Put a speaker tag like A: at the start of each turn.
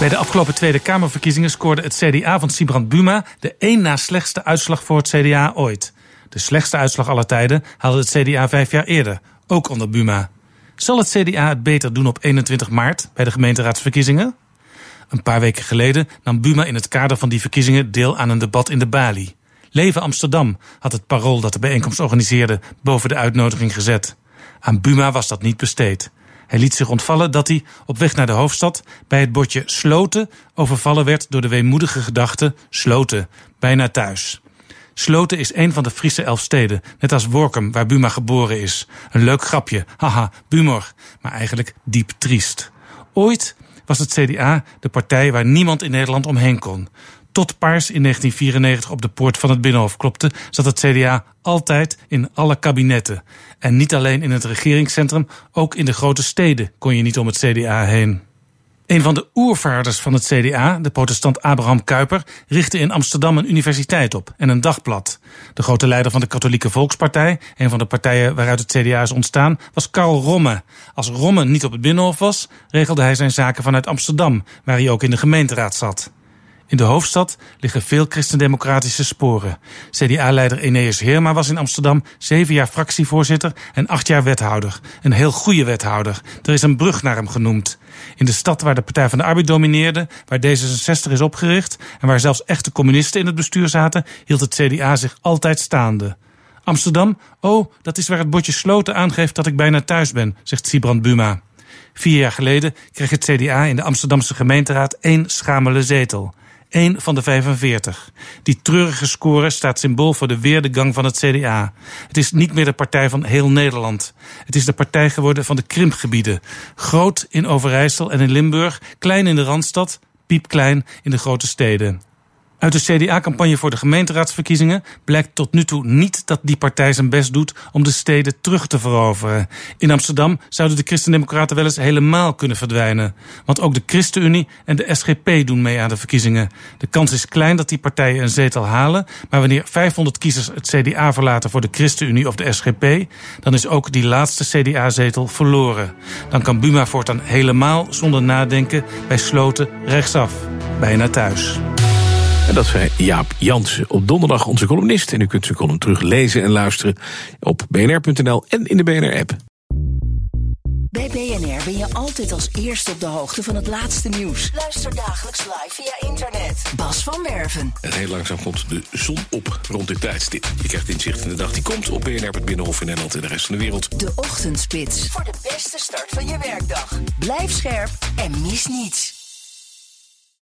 A: Bij de afgelopen Tweede Kamerverkiezingen scoorde het CDA van Sibrand Buma de één na slechtste uitslag voor het CDA ooit. De slechtste uitslag aller tijden haalde het CDA vijf jaar eerder, ook onder Buma. Zal het CDA het beter doen op 21 maart bij de gemeenteraadsverkiezingen? Een paar weken geleden nam Buma in het kader van die verkiezingen deel aan een debat in de Bali. Leven Amsterdam had het parool dat de bijeenkomst organiseerde boven de uitnodiging gezet. Aan Buma was dat niet besteed. Hij liet zich ontvallen dat hij op weg naar de hoofdstad bij het bordje Sloten overvallen werd door de weemoedige gedachte Sloten, bijna thuis. Sloten is een van de Friese elf steden, net als Workum, waar Buma geboren is. Een leuk grapje, haha, Bumor, maar eigenlijk diep triest. Ooit was het CDA de partij waar niemand in Nederland omheen kon. Tot Paars in 1994 op de poort van het Binnenhof klopte, zat het CDA altijd in alle kabinetten. En niet alleen in het regeringscentrum, ook in de grote steden kon je niet om het CDA heen. Een van de oervaders van het CDA, de protestant Abraham Kuyper, richtte in Amsterdam een universiteit op en een dagblad. De grote leider van de Katholieke Volkspartij, een van de partijen waaruit het CDA is ontstaan, was Karl Romme. Als Romme niet op het Binnenhof was, regelde hij zijn zaken vanuit Amsterdam, waar hij ook in de gemeenteraad zat. In de hoofdstad liggen veel christendemocratische sporen. CDA-leider Eneas Heerma was in Amsterdam zeven jaar fractievoorzitter en acht jaar wethouder. Een heel goede wethouder. Er is een brug naar hem genoemd. In de stad waar de Partij van de Arbeid domineerde, waar D66 is opgericht en waar zelfs echte communisten in het bestuur zaten, hield het CDA zich altijd staande. Amsterdam, oh, dat is waar het bordje sloten aangeeft dat ik bijna thuis ben, zegt Sibrand Buma. Vier jaar geleden kreeg het CDA in de Amsterdamse gemeenteraad één schamele zetel. 1 van de 45. Die treurige score staat symbool voor de weerdegang van het CDA. Het is niet meer de partij van heel Nederland. Het is de partij geworden van de krimpgebieden. Groot in Overijssel en in Limburg, klein in de Randstad, piepklein in de grote steden. Uit de CDA-campagne voor de gemeenteraadsverkiezingen blijkt tot nu toe niet dat die partij zijn best doet om de steden terug te veroveren. In Amsterdam zouden de Christendemocraten wel eens helemaal kunnen verdwijnen. Want ook de ChristenUnie en de SGP doen mee aan de verkiezingen. De kans is klein dat die partijen een zetel halen, maar wanneer 500 kiezers het CDA verlaten voor de ChristenUnie of de SGP, dan is ook die laatste CDA-zetel verloren. Dan kan Buma voortaan helemaal zonder nadenken bij Sloten rechtsaf. Bijna thuis.
B: En dat zei Jaap Jansen. Op donderdag onze columnist. En u kunt zijn column teruglezen en luisteren op bnr.nl en in de BNR-app.
C: Bij BNR ben je altijd als eerste op de hoogte van het laatste nieuws. Luister dagelijks live via internet. Bas van Werven.
B: En heel langzaam komt de zon op rond dit tijdstip. Je krijgt inzicht in de dag die komt op BNR, het Binnenhof in Nederland en de rest van de wereld.
C: De Ochtendspits. Voor de beste start van je werkdag. Blijf scherp en mis niets.